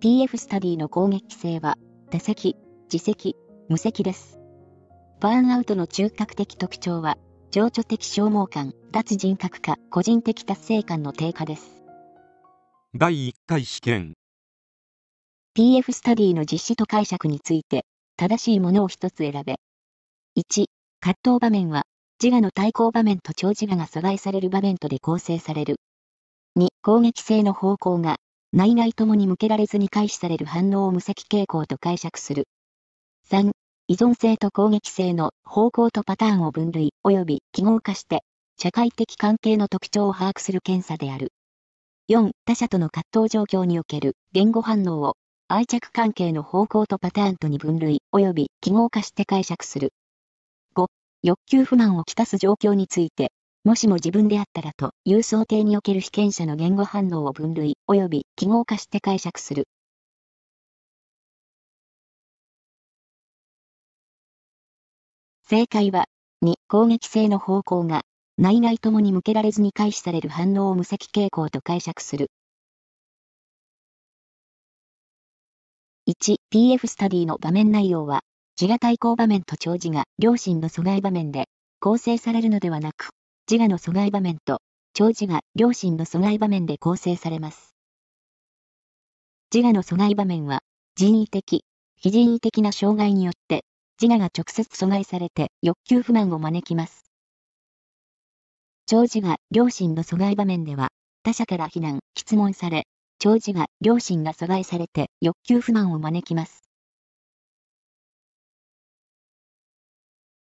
PF スタディの攻撃性は、多席、自責、無責です。バーンアウトの中核的特徴は、情緒的消耗感、脱人格化、個人的達成感の低下です。第1回試験 PF スタディの実施と解釈について、正しいものを一つ選べ。1、葛藤場面は、自我の対抗場面と超自我が阻害される場面とで構成される。2、攻撃性の方向が、内外ともに向けられずに開始される反応を無責傾向と解釈する。3、依存性と攻撃性の方向とパターンを分類及び記号化して、社会的関係の特徴を把握する検査である。4、他者との葛藤状況における言語反応を愛着関係の方向とパターンとに分類及び記号化して解釈する。5、欲求不満をきたす状況について、もしも自分であったらという想定における被験者の言語反応を分類及び記号化して解釈する。正解は、2、攻撃性の方向が、内外ともに向けられずに開始される反応を無責傾向と解釈する。1、PF スタディの場面内容は、自我対抗場面と長自我、両親の阻害場面で構成されるのではなく、自我の阻害場面と長自我、両親の阻害場面で構成されます。自我の阻害場面は、人為的、非人為的な障害によって自我が直接阻害されて欲求不満を招きます。長自我、両親の阻害場面では、他者から非難、質問され、長自我、両親が阻害されて欲求不満を招きます。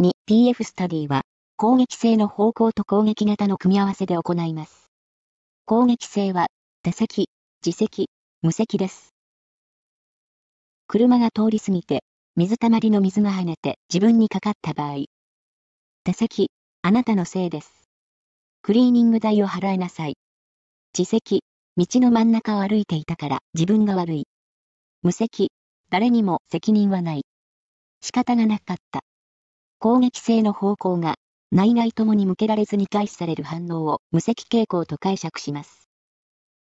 2、PF スタディは、攻撃性の方向と攻撃型の組み合わせで行います。攻撃性は、多席、自責、無責です。車が通り過ぎて、水たまりの水が跳ねて自分にかかった場合。打席、あなたのせいです。クリーニング代を払いなさい。自責、道の真ん中を歩いていたから自分が悪い。無責、誰にも責任はない。仕方がなかった。攻撃性の方向が内外ともに向けられずに開始される反応を無責傾向と解釈します。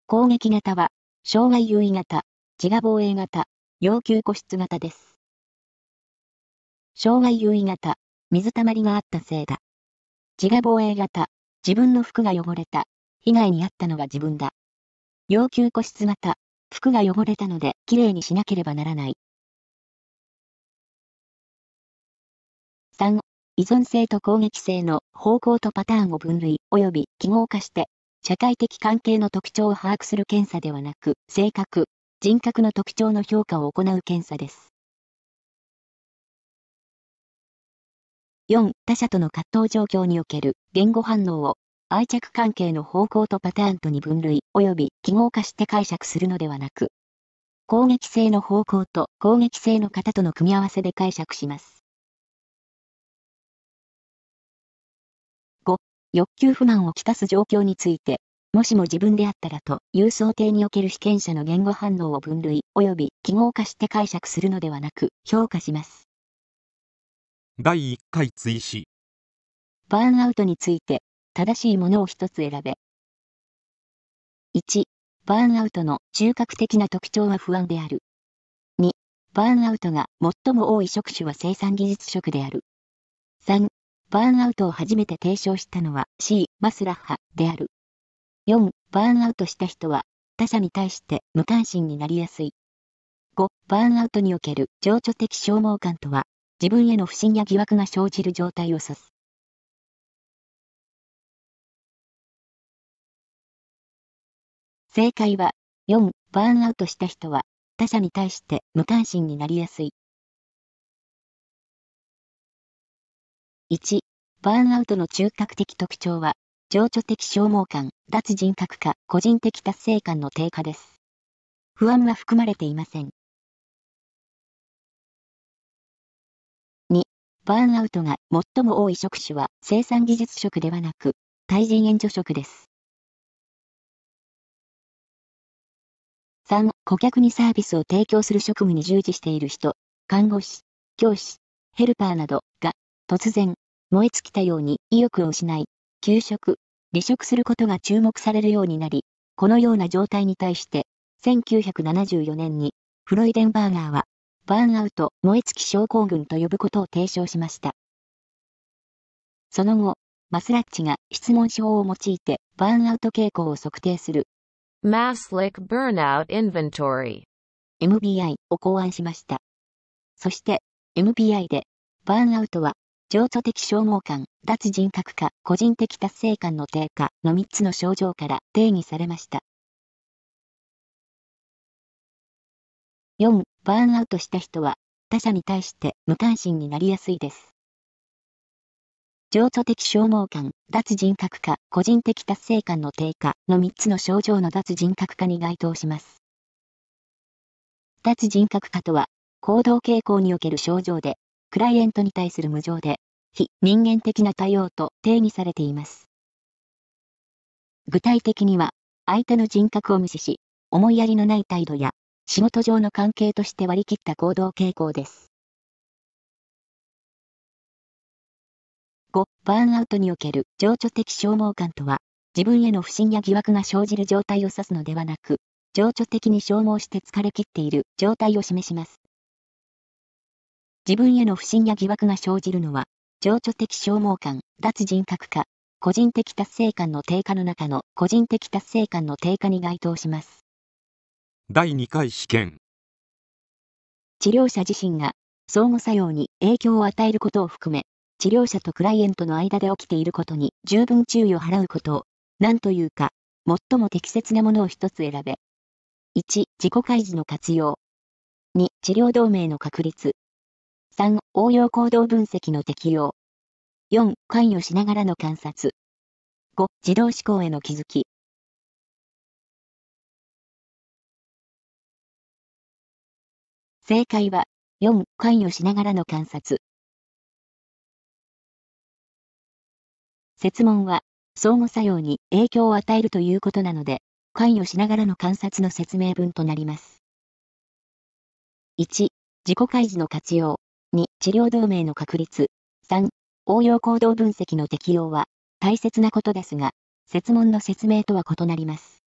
攻撃型は、障害優位型、自我防衛型、要求固執型です。障害優位型、水たまりがあったせいだ。自我防衛型、自分の服が汚れた。被害に遭ったのは自分だ。要求個室型、服が汚れたのできれいにしなければならない。3、依存性と攻撃性の方向とパターンを分類及び記号化して、社会的関係の特徴を把握する検査ではなく、性格、人格の特徴の評価を行う検査です。4、他者との葛藤状況における言語反応を愛着関係の方向とパターンとに分類及び記号化して解釈するのではなく、攻撃性の方向と攻撃性の型との組み合わせで解釈します。欲求不満をきたす状況について、もしも自分であったらという想定における被験者の言語反応を分類及び記号化して解釈するのではなく評価します。第1回追試バーンアウトについて正しいものを一つ選べ。1、バーンアウトの中核的な特徴は不安である。2、バーンアウトが最も多い職種は生産技術職である。3、バーンアウトを初めて提唱したのは C、マスラッハである。4、バーンアウトした人は他者に対して無関心になりやすい。5、バーンアウトにおける情緒的消耗感とは自分への不信や疑惑が生じる状態を指す。正解は、4、バーンアウトした人は、他者に対して無関心になりやすい。1、バーンアウトの中核的特徴は、情緒的消耗感、脱人格化、個人的達成感の低下です。不安は含まれていません。2. バーンアウトが最も多い職種は生産技術職ではなく、対人援助職です。3、顧客にサービスを提供する職務に従事している人、看護師、教師、ヘルパーなどが突然燃え尽きたように意欲を失い、休職、離職することが注目されるようになり、このような状態に対して1974年に、フロイデンバーガーは、バーンアウト燃え尽き症候群と呼ぶことを提唱しました。その後、マスラッチが質問書を用いてバーンアウト傾向を測定する Maslick Burnout Inventory MBI を考案しました。そして MBI でバーンアウトは情緒的消耗感、脱人格化、個人的達成感の低下の3つの症状から定義されました。4. バーンアウトした人は他者に対して無関心になりやすいです。情緒的消耗感、脱人格化、個人的達成感の低下の3つの症状の脱人格化に該当します。脱人格化とは、行動傾向における症状で、クライエントに対する無情で、非人間的な対応と定義されています。具体的には、相手の人格を無視し、思いやりのない態度や、仕事上の関係として割り切った行動傾向です。5、バーンアウトにおける情緒的消耗感とは、自分への不信や疑惑が生じる状態を指すのではなく、情緒的に消耗して疲れ切っている状態を示します。自分への不信や疑惑が生じるのは、情緒的消耗感、脱人格化、個人的達成感の低下の中の個人的達成感の低下に該当します。第2回試験治療者自身が相互作用に影響を与えることを含め、治療者とクライエントの間で起きていることに十分注意を払うことを、何というか、最も適切なものを一つ選べ。1、自己開示の活用。2、治療同盟の確立。3、応用行動分析の適用。4、関与しながらの観察。5、自動思考への気づき。正解は、4、関与しながらの観察。設問は、相互作用に影響を与えるということなので、関与しながらの観察の説明文となります。1、自己開示の活用。2、治療同盟の確立。3、応用行動分析の適用は大切なことですが、設問の説明とは異なります。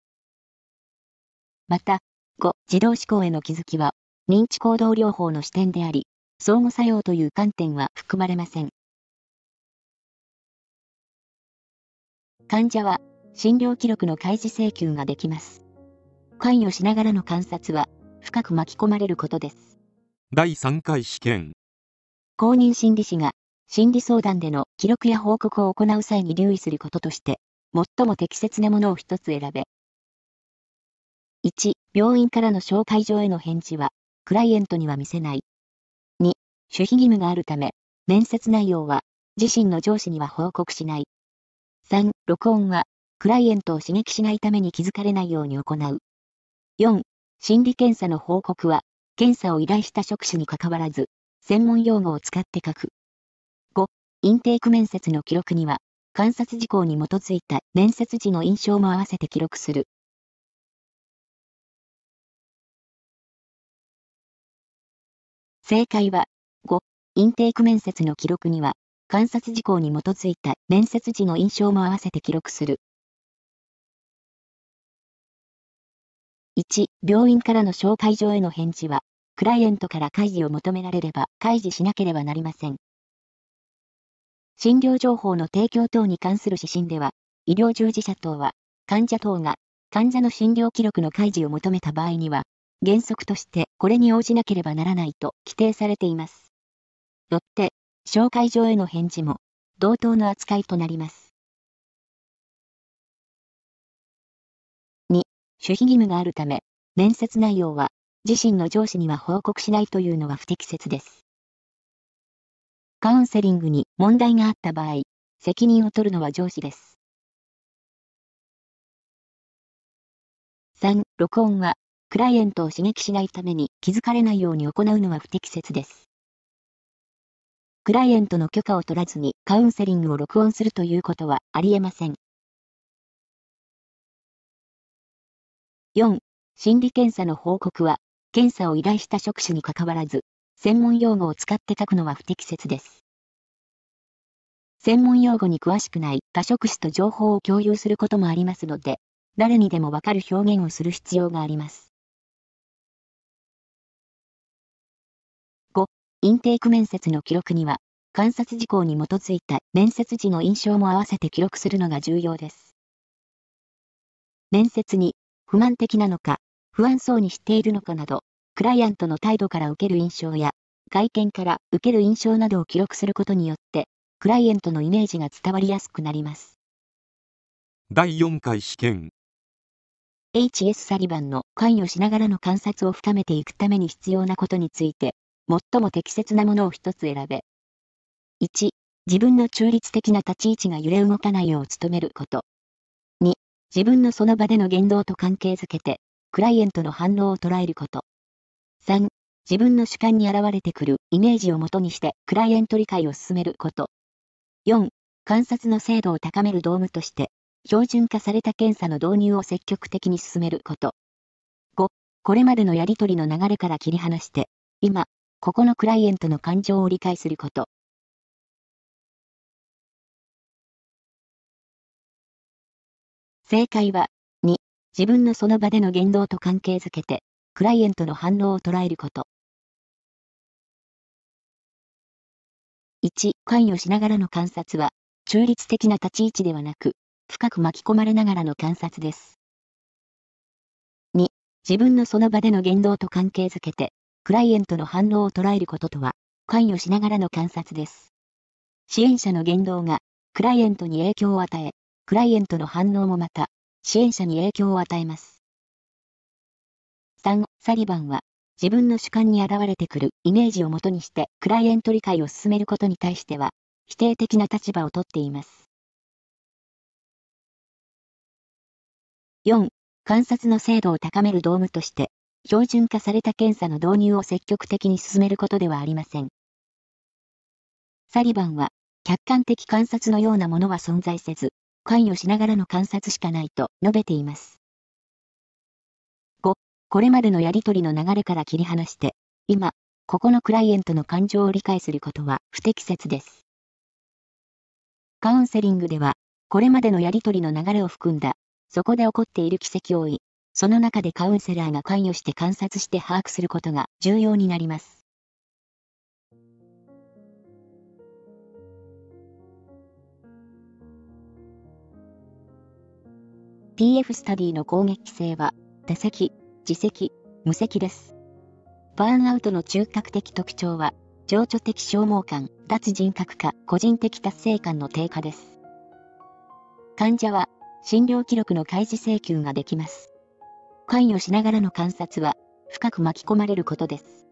また、5、自動思考への気づきは、認知行動療法の視点であり、相互作用という観点は含まれません。患者は診療記録の開示請求ができます。関与しながらの観察は深く巻き込まれることです。第3回試験公認心理師が心理相談での記録や報告を行う際に留意することとして、最も適切なものを一つ選べ。1、病院からの紹介状への返事は、クライエントには見せない。2、守秘義務があるため、面接内容は、自身の上司には報告しない。3、録音は、クライエントを刺激しないために気づかれないように行う。4、心理検査の報告は、検査を依頼した職種に関わらず、専門用語を使って書く。5、インテーク面接の記録には、観察事項に基づいた面接時の印象も合わせて記録する。正解は、5、インテーク面接の記録には、観察事項に基づいた面接時の印象も合わせて記録する。1、病院からの紹介状への返事は、クライエントから開示を求められれば開示しなければなりません。診療情報の提供等に関する指針では、医療従事者等は、患者等が患者の診療記録の開示を求めた場合には、原則としてこれに応じなければならないと規定されています。よって、紹介状への返事も同等の扱いとなります。2、守秘義務があるため、面接内容は自身の上司には報告しないというのは不適切です。カウンセリングに問題があった場合、責任を取るのは上司です。3、録音は、クライエントを刺激しないために気づかれないように行うのは不適切です。クライエントの許可を取らずにカウンセリングを録音するということはありえません。4. 心理検査の報告は、検査を依頼した職種にかかわらず、専門用語を使って書くのは不適切です。専門用語に詳しくない他職種と情報を共有することもありますので、誰にでもわかる表現をする必要があります。5. インテーク面接の記録には、観察事項に基づいた面接時の印象も合わせて記録するのが重要です。面接に不満的なのか、不安そうにしているのかなど、クライアントの態度から受ける印象や、外見から受ける印象などを記録することによって、クライアントのイメージが伝わりやすくなります。第4回試験 HS サリバンの関与しながらの観察を深めていくために必要なことについて、最も適切なものを一つ選べ。1、自分の中立的な立ち位置が揺れ動かないよう努めること。2、自分のその場での言動と関係づけて、クライアントの反応を捉えること。3、自分の主観に現れてくるイメージをもとにしてクライアント理解を進めること。4、観察の精度を高めるドームとして、標準化された検査の導入を積極的に進めること。5、これまでのやりとりの流れから切り離して、今、ここのクライアントの感情を理解すること。正解は、自分のその場での言動と関係づけて、クライアントの反応を捉えること。1、関与しながらの観察は、中立的な立ち位置ではなく、深く巻き込まれながらの観察です。2、自分のその場での言動と関係づけて、クライアントの反応を捉えることとは、関与しながらの観察です。支援者の言動が、クライアントに影響を与え、クライアントの反応もまた、支援者に影響を与えます。3、サリバンは、自分の主観に現れてくるイメージをもとにして、クライアント理解を進めることに対しては、否定的な立場をとっています。4、観察の精度を高めるドームとして、標準化された検査の導入を積極的に進めることではありません。サリバンは、客観的観察のようなものは存在せず、関与しながらの観察しかないと述べています。5これまでのやりとりの流れから切り離して、今、ここのクライアントの感情を理解することは不適切です。カウンセリングでは、これまでのやりとりの流れを含んだ、そこで起こっている奇跡を追い、その中でカウンセラーが関与して観察して把握することが重要になります。PF スタディの攻撃性は、手席、自責、無責です。バーンアウトの中核的特徴は、情緒的消耗感、脱人格化、個人的達成感の低下です。患者は、診療記録の開示請求ができます。関与しながらの観察は、深く巻き込まれることです。